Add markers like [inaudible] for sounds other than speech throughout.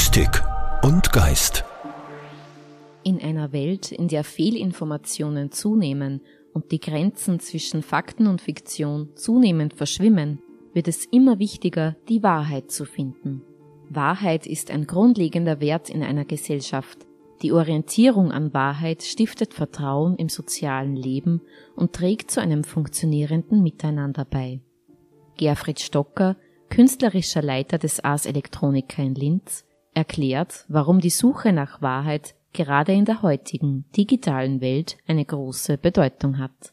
Mystik und Geist. In einer Welt, in der Fehlinformationen zunehmen und die Grenzen zwischen Fakten und Fiktion zunehmend verschwimmen, wird es immer wichtiger, die Wahrheit zu finden. Wahrheit ist ein grundlegender Wert in einer Gesellschaft. Die Orientierung an Wahrheit stiftet Vertrauen im sozialen Leben und trägt zu einem funktionierenden Miteinander bei. Gerfried Stocker künstlerischer Leiter des Ars Electronica in Linz, erklärt, warum die Suche nach Wahrheit gerade in der heutigen digitalen Welt eine große Bedeutung hat.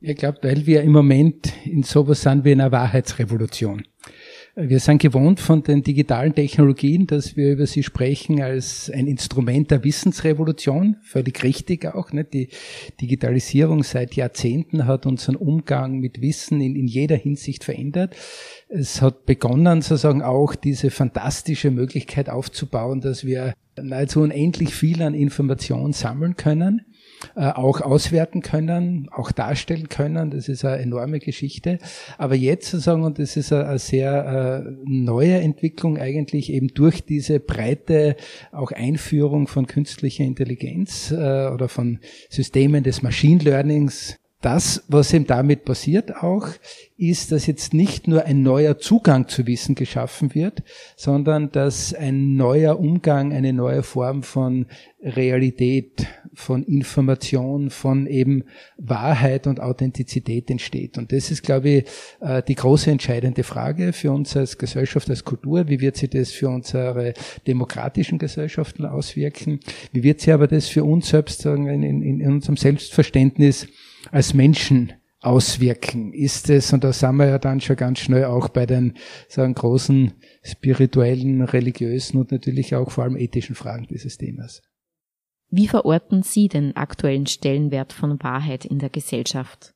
Ich glaube, weil wir im Moment in sowas sind wie einer Wahrheitsrevolution. Wir sind gewohnt von den digitalen Technologien, dass wir über sie sprechen als ein Instrument der Wissensrevolution. Völlig richtig auch. Nicht? Die Digitalisierung seit Jahrzehnten hat unseren Umgang mit Wissen in, in jeder Hinsicht verändert. Es hat begonnen, sozusagen auch diese fantastische Möglichkeit aufzubauen, dass wir nahezu unendlich viel an Informationen sammeln können auch auswerten können, auch darstellen können. Das ist eine enorme Geschichte. Aber jetzt sozusagen, und das ist eine, sehr äh, neue Entwicklung eigentlich eben durch diese breite auch Einführung von künstlicher Intelligenz äh, oder von Systemen des Machine Learnings das, was eben damit passiert auch, ist, dass jetzt nicht nur ein neuer Zugang zu Wissen geschaffen wird, sondern dass ein neuer Umgang, eine neue Form von Realität, von Information, von eben Wahrheit und Authentizität entsteht. Und das ist, glaube ich, äh, die große entscheidende Frage für uns als Gesellschaft, als Kultur. Wie wird sich das für unsere demokratischen Gesellschaften auswirken? Wie wird sich aber das für uns selbst in, in, in unserem Selbstverständnis als Menschen auswirken? Ist es, und da sind wir ja dann schon ganz schnell auch bei den sagen, großen spirituellen, religiösen und natürlich auch vor allem ethischen Fragen dieses Themas. Wie verorten Sie den aktuellen Stellenwert von Wahrheit in der Gesellschaft?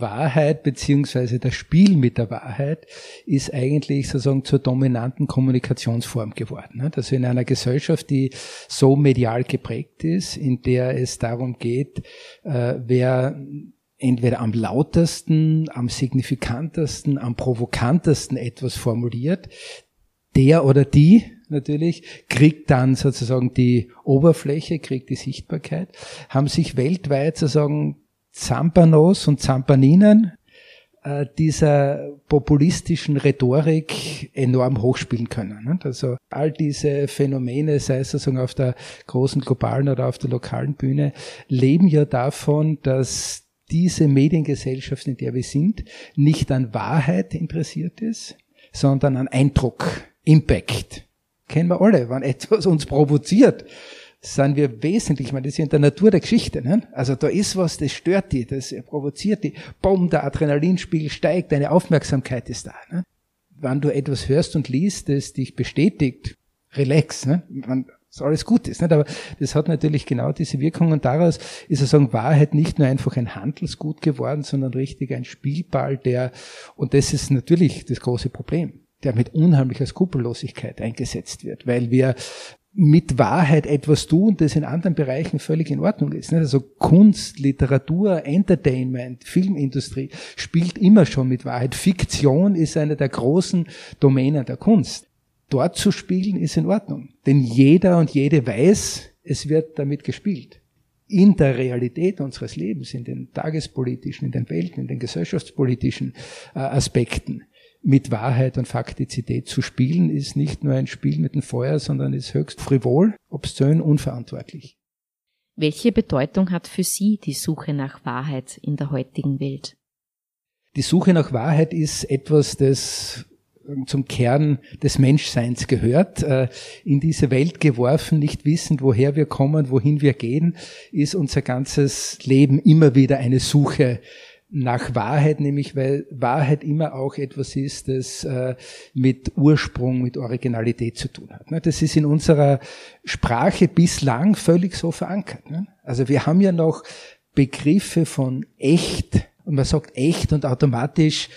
Wahrheit beziehungsweise das Spiel mit der Wahrheit ist eigentlich sozusagen zur dominanten Kommunikationsform geworden. Also in einer Gesellschaft, die so medial geprägt ist, in der es darum geht, äh, wer entweder am lautesten, am signifikantesten, am provokantesten etwas formuliert, der oder die natürlich, kriegt dann sozusagen die Oberfläche, kriegt die Sichtbarkeit, haben sich weltweit sozusagen Zampanos und Zampaninen äh, dieser populistischen Rhetorik enorm hochspielen können. Also all diese Phänomene, sei es sozusagen auf der großen globalen oder auf der lokalen Bühne, leben ja davon, dass diese Mediengesellschaft, in der wir sind, nicht an Wahrheit interessiert ist, sondern an Eindruck, Impact. Kennen wir alle, wenn etwas uns provoziert, sind wir wesentlich, ich meine, das ist in der Natur der Geschichte. Ne? Also da ist was, das stört die, das provoziert die. Bumm, der Adrenalinspiegel steigt, deine Aufmerksamkeit ist da. Ne? Wenn du etwas hörst und liest, das dich bestätigt, relax, ne? Man, dass alles gut ist. Nicht? Aber das hat natürlich genau diese Wirkung und daraus ist sozusagen Wahrheit nicht nur einfach ein Handelsgut geworden, sondern richtig ein Spielball, der, und das ist natürlich das große Problem, der mit unheimlicher Skrupellosigkeit eingesetzt wird, weil wir mit Wahrheit etwas tun, das in anderen Bereichen völlig in Ordnung ist. Also Kunst, Literatur, Entertainment, Filmindustrie spielt immer schon mit Wahrheit. Fiktion ist eine der großen Domänen der Kunst. Dort zu spielen ist in Ordnung, denn jeder und jede weiß, es wird damit gespielt. In der Realität unseres Lebens, in den tagespolitischen, in den Welten, in den gesellschaftspolitischen äh, Aspekten, mit Wahrheit und Faktizität zu spielen, ist nicht nur ein Spiel mit dem Feuer, sondern ist höchst frivol, obszön, unverantwortlich. Welche Bedeutung hat für Sie die Suche nach Wahrheit in der heutigen Welt? Die Suche nach Wahrheit ist etwas, das zum Kern des Menschseins gehört. Äh, in diese Welt geworfen, nicht wissend, woher wir kommen, wohin wir gehen, ist unser ganzes Leben immer wieder eine Suche nach Wahrheit, nämlich weil Wahrheit immer auch etwas ist, das äh, mit Ursprung, mit Originalität zu tun hat. Ne? Das ist in unserer Sprache bislang völlig so verankert. Ne? Also wir haben ja noch Begriffe von echt und man sagt echt und automatisch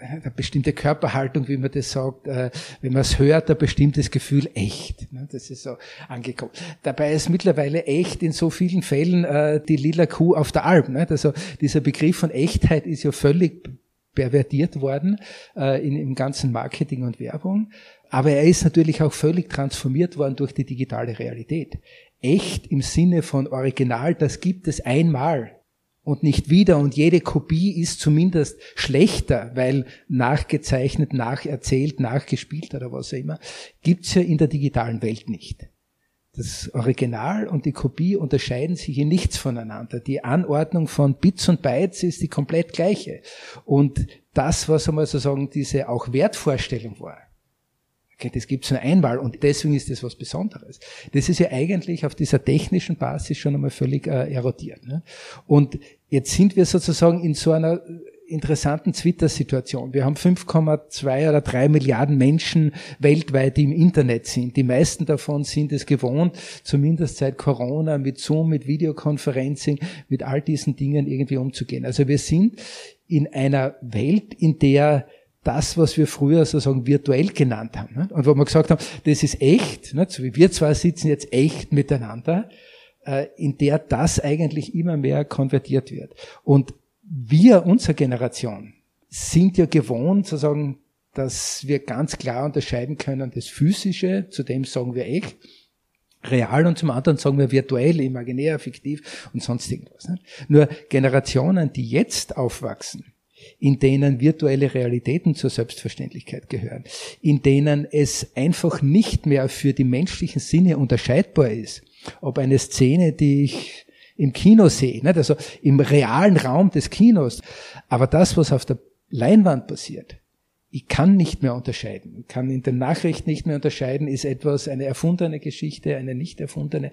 eine bestimmte Körperhaltung, wie man das sagt, äh, wenn man es hört, ein bestimmtes Gefühl echt. Ne? Das ist so angekommen. Dabei ist mittlerweile echt in so vielen Fällen äh, die lila Kuh auf der Alp. Ne? Also dieser Begriff von Echtheit ist ja völlig pervertiert worden äh, im ganzen Marketing und Werbung. Aber er ist natürlich auch völlig transformiert worden durch die digitale Realität. Echt im Sinne von Original, das gibt es einmal und nicht wieder und jede Kopie ist zumindest schlechter, weil nachgezeichnet, nacherzählt, nachgespielt oder was auch immer, gibt's ja in der digitalen Welt nicht. Das Original und die Kopie unterscheiden sich in nichts voneinander. Die Anordnung von Bits und Bytes ist die komplett gleiche. Und das, was einmal sozusagen diese auch Wertvorstellung war, okay, das gibt's nur einmal und deswegen ist das was Besonderes. Das ist ja eigentlich auf dieser technischen Basis schon einmal völlig äh, erodiert. Ne? Und jetzt sind wir sozusagen in so einer interessanten Twitter-Situation. Wir haben 5,2 oder 3 Milliarden Menschen weltweit, die im Internet sind. Die meisten davon sind es gewohnt, zumindest seit Corona, mit Zoom, mit Videoconferencing, mit all diesen Dingen irgendwie umzugehen. Also wir sind in einer Welt, in der das, was wir früher sozusagen virtuell genannt haben. Und wo wir gesagt haben, das ist echt, so wie wir zwei sitzen jetzt echt miteinander, äh, in der das eigentlich immer mehr konvertiert wird. Und wir, unsere Generation, sind ja gewohnt, sozusagen, dass wir ganz klar unterscheiden können, das Physische, zu dem sagen wir echt, real und zum anderen sagen wir virtuell, imaginär, fiktiv und sonst irgendwas. Nur Generationen, die jetzt aufwachsen, in denen virtuelle Realitäten zur Selbstverständlichkeit gehören, in denen es einfach nicht mehr für die menschlichen Sinne unterscheidbar ist, ob eine Szene, die ich im Kino sehe, nicht? also im realen Raum des Kinos. Aber das, was auf der Leinwand passiert, ich kann nicht mehr unterscheiden. Ich kann in den Nachrichten nicht mehr unterscheiden, ist etwas eine erfundene Geschichte, eine nicht erfundene.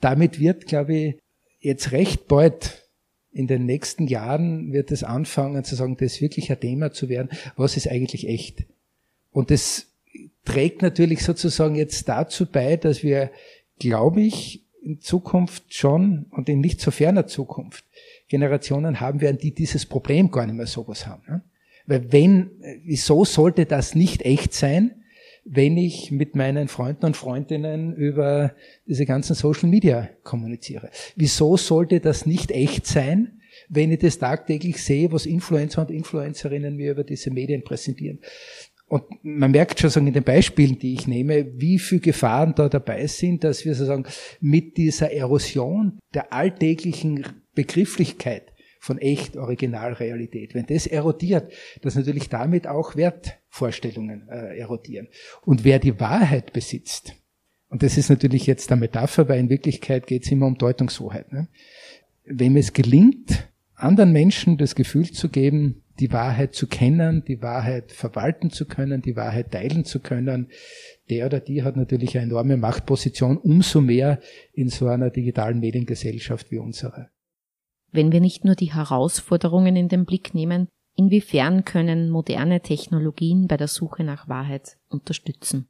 Damit wird, glaube ich, jetzt recht bald in den nächsten Jahren wird es anfangen zu sagen, das ist wirklich ein Thema zu werden, was ist eigentlich echt. Und das trägt natürlich sozusagen jetzt dazu bei, dass wir, glaube ich, in Zukunft schon und in nicht so ferner Zukunft Generationen haben werden, die dieses Problem gar nicht mehr sowas haben. Ne? Weil wenn, wieso sollte das nicht echt sein, wenn ich mit meinen Freunden und Freundinnen über diese ganzen Social Media kommuniziere? Wieso sollte das nicht echt sein, wenn ich das tagtäglich sehe, was Influencer und Influencerinnen mir über diese Medien präsentieren? Und man merkt schon sagen, in den Beispielen, die ich nehme, wie viel Gefahren da dabei sind, dass wir sozusagen mit dieser Erosion der alltäglichen Begrifflichkeit von echt Originalrealität, wenn das erodiert, dass natürlich damit auch Wertvorstellungen äh, erodieren. Und wer die Wahrheit besitzt, und das ist natürlich jetzt eine Metapher, weil in Wirklichkeit geht es immer um Deutungshoheit. Ne? Wem es gelingt, anderen Menschen das Gefühl zu geben, die Wahrheit zu kennen, die Wahrheit verwalten zu können, die Wahrheit teilen zu können, der oder die hat natürlich eine enorme Machtposition, umso mehr in so einer digitalen Mediengesellschaft wie unsere. Wenn wir nicht nur die Herausforderungen in den Blick nehmen, inwiefern können moderne Technologien bei der Suche nach Wahrheit unterstützen?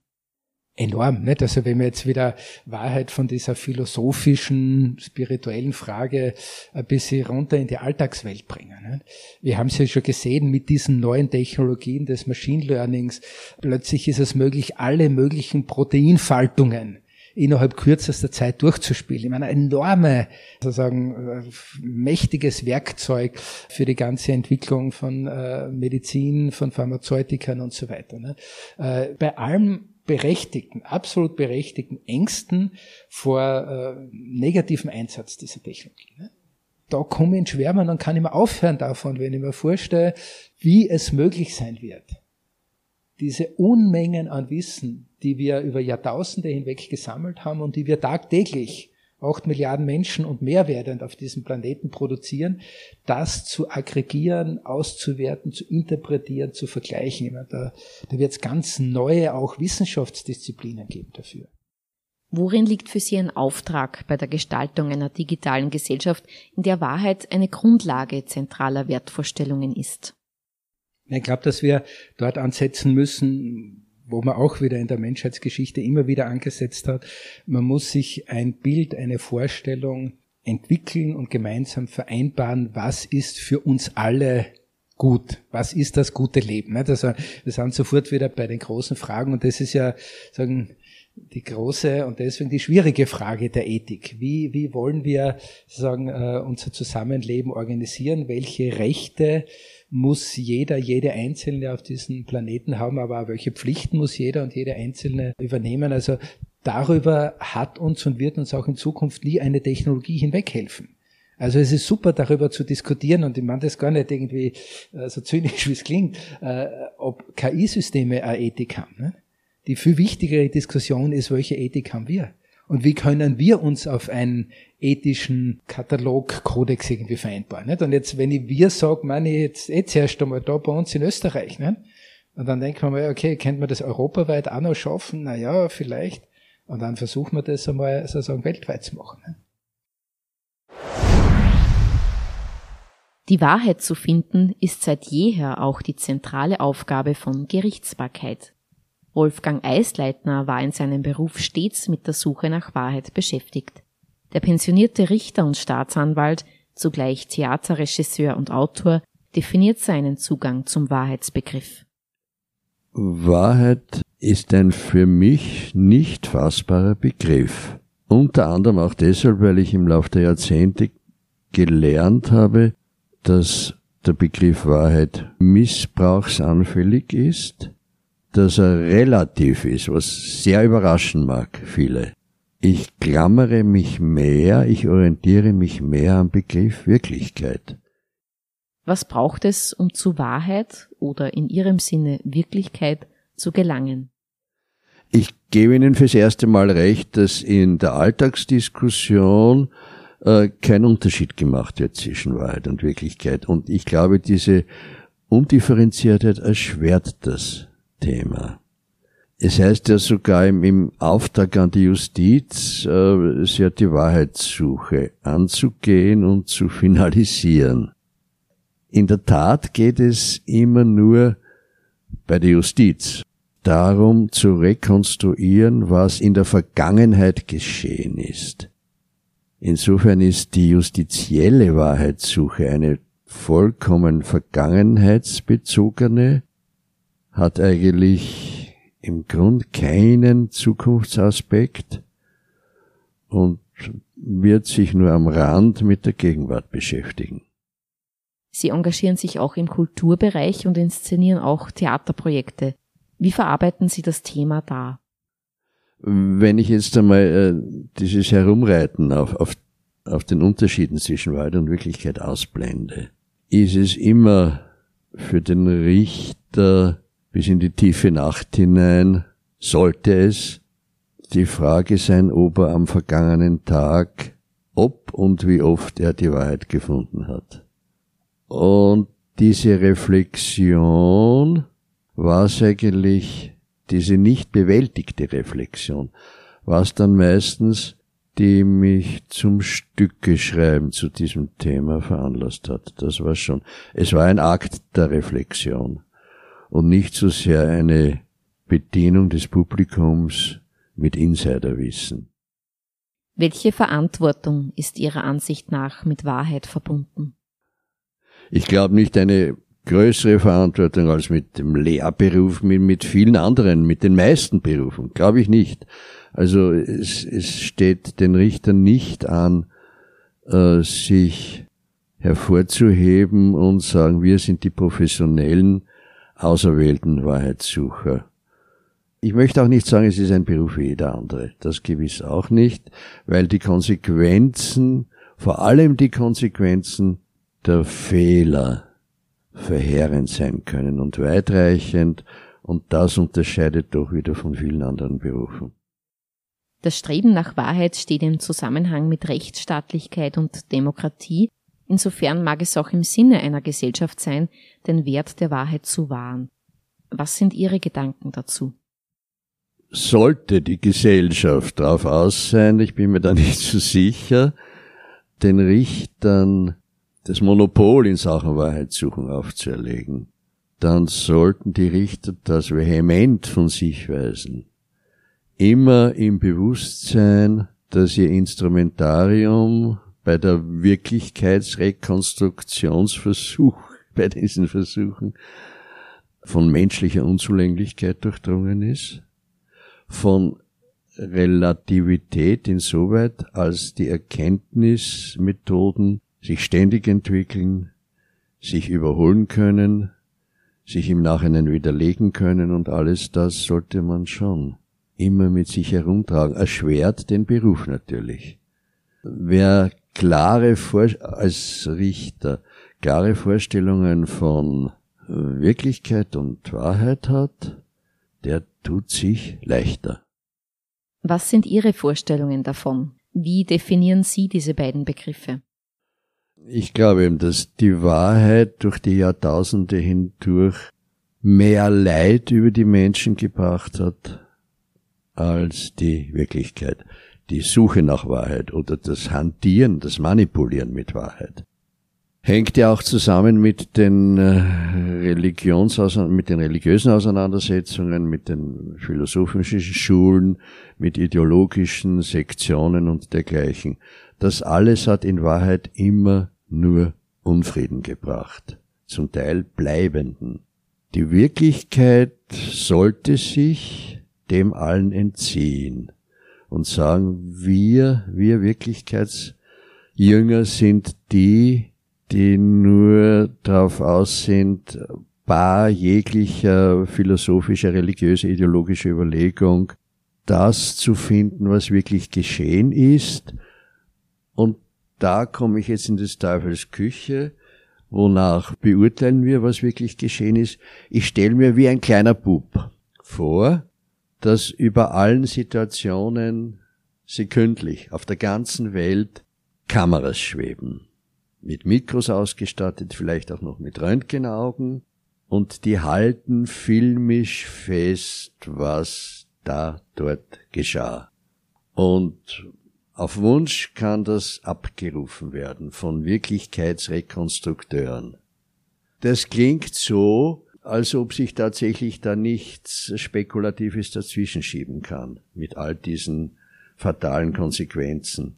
enorm. Nicht? Also wenn wir jetzt wieder Wahrheit von dieser philosophischen, spirituellen Frage ein bisschen runter in die Alltagswelt bringen. Nicht? Wir haben es ja schon gesehen mit diesen neuen Technologien des Machine Learnings. Plötzlich ist es möglich, alle möglichen Proteinfaltungen innerhalb kürzester Zeit durchzuspielen. Ich meine, enorme, sozusagen, mächtiges Werkzeug für die ganze Entwicklung von äh, Medizin, von Pharmazeutikern und so weiter. Ne? Äh, bei allem berechtigten, absolut berechtigten Ängsten vor äh, negativen Einsatz dieser Technologie. Ne? Da komme ich in Schwärmen und kann ich mir aufhören davon, wenn ich mir vorstelle, wie es möglich sein wird, diese Unmengen an Wissen, die wir über Jahrtausende hinweg gesammelt haben und die wir tagtäglich acht Milliarden Menschen und mehr werdend auf diesem Planeten produzieren, das zu aggregieren, auszuwerten, zu interpretieren, zu vergleichen. Meine, da, da wird es ganz neue auch Wissenschaftsdisziplinen geben dafür. Worin liegt für Sie ein Auftrag bei der Gestaltung einer digitalen Gesellschaft, in der Wahrheit eine Grundlage zentraler Wertvorstellungen ist? Ich glaube, dass wir dort ansetzen müssen, wo man auch wieder in der Menschheitsgeschichte immer wieder angesetzt hat. Man muss sich ein Bild, eine Vorstellung entwickeln und gemeinsam vereinbaren, was ist für uns alle gut? Was ist das gute Leben? Also wir sind sofort wieder bei den großen Fragen und das ist ja sagen die große und deswegen die schwierige Frage der Ethik. Wie, wie wollen wir sagen, äh, unser Zusammenleben organisieren? Welche Rechte muss jeder, jede Einzelne auf diesem Planeten haben, aber auch welche Pflichten muss jeder und jede Einzelne übernehmen. Also darüber hat uns und wird uns auch in Zukunft nie eine Technologie hinweghelfen. Also es ist super, darüber zu diskutieren und ich meine das gar nicht irgendwie äh, so zynisch, [laughs] wie es klingt, äh, ob KI-Systeme eine Ethik haben. Ne? Die viel wichtigere Diskussion ist, welche Ethik haben wir? Und wie können wir uns auf einen ethischen Katalog, Kodex irgendwie vereinbaren? Nicht? Und jetzt, wenn ich wir sage, meine ich jetzt jetzt erst einmal da bei uns in Österreich, nicht? und dann denkt man mal, okay, könnte man das europaweit auch noch schaffen? Na ja, vielleicht. Und dann versuchen wir das einmal sozusagen weltweit zu machen. Nicht? Die Wahrheit zu finden ist seit jeher auch die zentrale Aufgabe von Gerichtsbarkeit. Wolfgang Eisleitner war in seinem Beruf stets mit der Suche nach Wahrheit beschäftigt. Der pensionierte Richter und Staatsanwalt, zugleich Theaterregisseur und Autor, definiert seinen Zugang zum Wahrheitsbegriff. Wahrheit ist ein für mich nicht fassbarer Begriff. Unter anderem auch deshalb, weil ich im Laufe der Jahrzehnte gelernt habe, dass der Begriff Wahrheit missbrauchsanfällig ist, dass er relativ ist, was sehr überraschen mag, viele. Ich klammere mich mehr, ich orientiere mich mehr am Begriff Wirklichkeit. Was braucht es, um zu Wahrheit oder in Ihrem Sinne Wirklichkeit zu gelangen? Ich gebe Ihnen fürs erste Mal recht, dass in der Alltagsdiskussion äh, kein Unterschied gemacht wird zwischen Wahrheit und Wirklichkeit. Und ich glaube, diese Undifferenziertheit erschwert das Thema. Es heißt ja sogar im, Auftrag an die Justiz, äh, sie hat die Wahrheitssuche anzugehen und zu finalisieren. In der Tat geht es immer nur bei der Justiz darum zu rekonstruieren, was in der Vergangenheit geschehen ist. Insofern ist die justizielle Wahrheitssuche eine vollkommen vergangenheitsbezogene, hat eigentlich im Grund keinen Zukunftsaspekt und wird sich nur am Rand mit der Gegenwart beschäftigen. Sie engagieren sich auch im Kulturbereich und inszenieren auch Theaterprojekte. Wie verarbeiten Sie das Thema da? wenn ich jetzt einmal äh, dieses Herumreiten auf, auf, auf den Unterschieden zwischen Wahrheit und Wirklichkeit ausblende, ist es immer für den Richter bis in die tiefe Nacht hinein, sollte es die Frage sein, ob er am vergangenen Tag, ob und wie oft er die Wahrheit gefunden hat. Und diese Reflexion war es eigentlich diese nicht bewältigte Reflexion, was dann meistens die mich zum Stücke schreiben zu diesem Thema veranlasst hat. Das war schon. Es war ein Akt der Reflexion und nicht so sehr eine Bedienung des Publikums mit Insiderwissen. Welche Verantwortung ist Ihrer Ansicht nach mit Wahrheit verbunden? Ich glaube nicht eine größere Verantwortung als mit dem Lehrberuf, mit, mit vielen anderen, mit den meisten Berufen. Glaube ich nicht. Also es, es steht den Richtern nicht an, äh, sich hervorzuheben und sagen, wir sind die professionellen, auserwählten Wahrheitssucher. Ich möchte auch nicht sagen, es ist ein Beruf wie jeder andere. Das gewiss auch nicht, weil die Konsequenzen, vor allem die Konsequenzen der Fehler, verheerend sein können und weitreichend, und das unterscheidet doch wieder von vielen anderen Berufen. Das Streben nach Wahrheit steht im Zusammenhang mit Rechtsstaatlichkeit und Demokratie, insofern mag es auch im Sinne einer Gesellschaft sein, den Wert der Wahrheit zu wahren. Was sind Ihre Gedanken dazu? Sollte die Gesellschaft darauf aus sein, ich bin mir da [laughs] nicht so sicher, den Richtern das Monopol in Sachen Wahrheitssuchung aufzuerlegen, dann sollten die Richter das vehement von sich weisen. Immer im Bewusstsein, dass ihr Instrumentarium bei der Wirklichkeitsrekonstruktionsversuch, [laughs] bei diesen Versuchen, von menschlicher Unzulänglichkeit durchdrungen ist, von Relativität insoweit, als die Erkenntnismethoden sich ständig entwickeln, sich überholen können, sich im Nachhinein widerlegen können und alles das sollte man schon immer mit sich herumtragen. Erschwert den Beruf natürlich. Wer klare Vor als Richter klare Vorstellungen von Wirklichkeit und Wahrheit hat, der tut sich leichter. Was sind Ihre Vorstellungen davon? Wie definieren Sie diese beiden Begriffe? Ich glaube eben, dass die Wahrheit durch die Jahrtausende hindurch mehr Leid über die Menschen gebracht hat als die Wirklichkeit. Die Suche nach Wahrheit oder das Hantieren, das Manipulieren mit Wahrheit. Hängt ja auch zusammen mit den äh, Religions mit den religiösen Auseinandersetzungen, mit den philosophischen Schulen, mit ideologischen Sektionen und dergleichen. Das alles hat in Wahrheit immer nur Unfrieden gebracht, zum Teil bleibenden. Die Wirklichkeit sollte sich dem allen entziehen und sagen, wir, wir Wirklichkeitsjünger sind die, die nur darauf aus sind, bar jeglicher philosophischer, religiöser, ideologischer Überlegung, das zu finden, was wirklich geschehen ist. Und da komme ich jetzt in des Teufels Küche, wonach beurteilen wir, was wirklich geschehen ist. Ich stelle mir wie ein kleiner Bub vor, dass über allen Situationen sekündlich auf der ganzen Welt Kameras schweben mit Mikros ausgestattet, vielleicht auch noch mit Röntgenaugen, und die halten filmisch fest, was da dort geschah. Und auf Wunsch kann das abgerufen werden von Wirklichkeitsrekonstrukteuren. Das klingt so, als ob sich tatsächlich da nichts Spekulatives dazwischen schieben kann, mit all diesen fatalen Konsequenzen.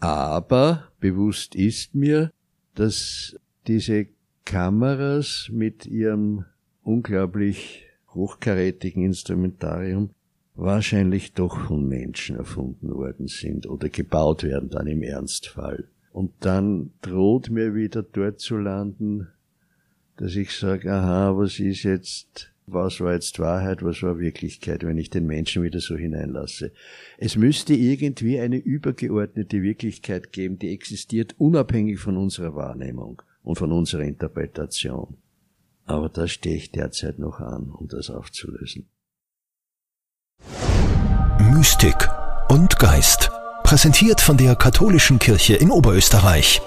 Aber bewusst ist mir, dass diese Kameras mit ihrem unglaublich hochkarätigen Instrumentarium wahrscheinlich doch von Menschen erfunden worden sind oder gebaut werden dann im Ernstfall. Und dann droht mir wieder dort zu landen, dass ich sage, aha, was ist jetzt was war jetzt Wahrheit, was war Wirklichkeit, wenn ich den Menschen wieder so hineinlasse. Es müsste irgendwie eine übergeordnete Wirklichkeit geben, die existiert unabhängig von unserer Wahrnehmung und von unserer Interpretation. Aber da stehe ich derzeit noch an, um das aufzulösen. Mystik und Geist. Präsentiert von der Katholischen Kirche in Oberösterreich.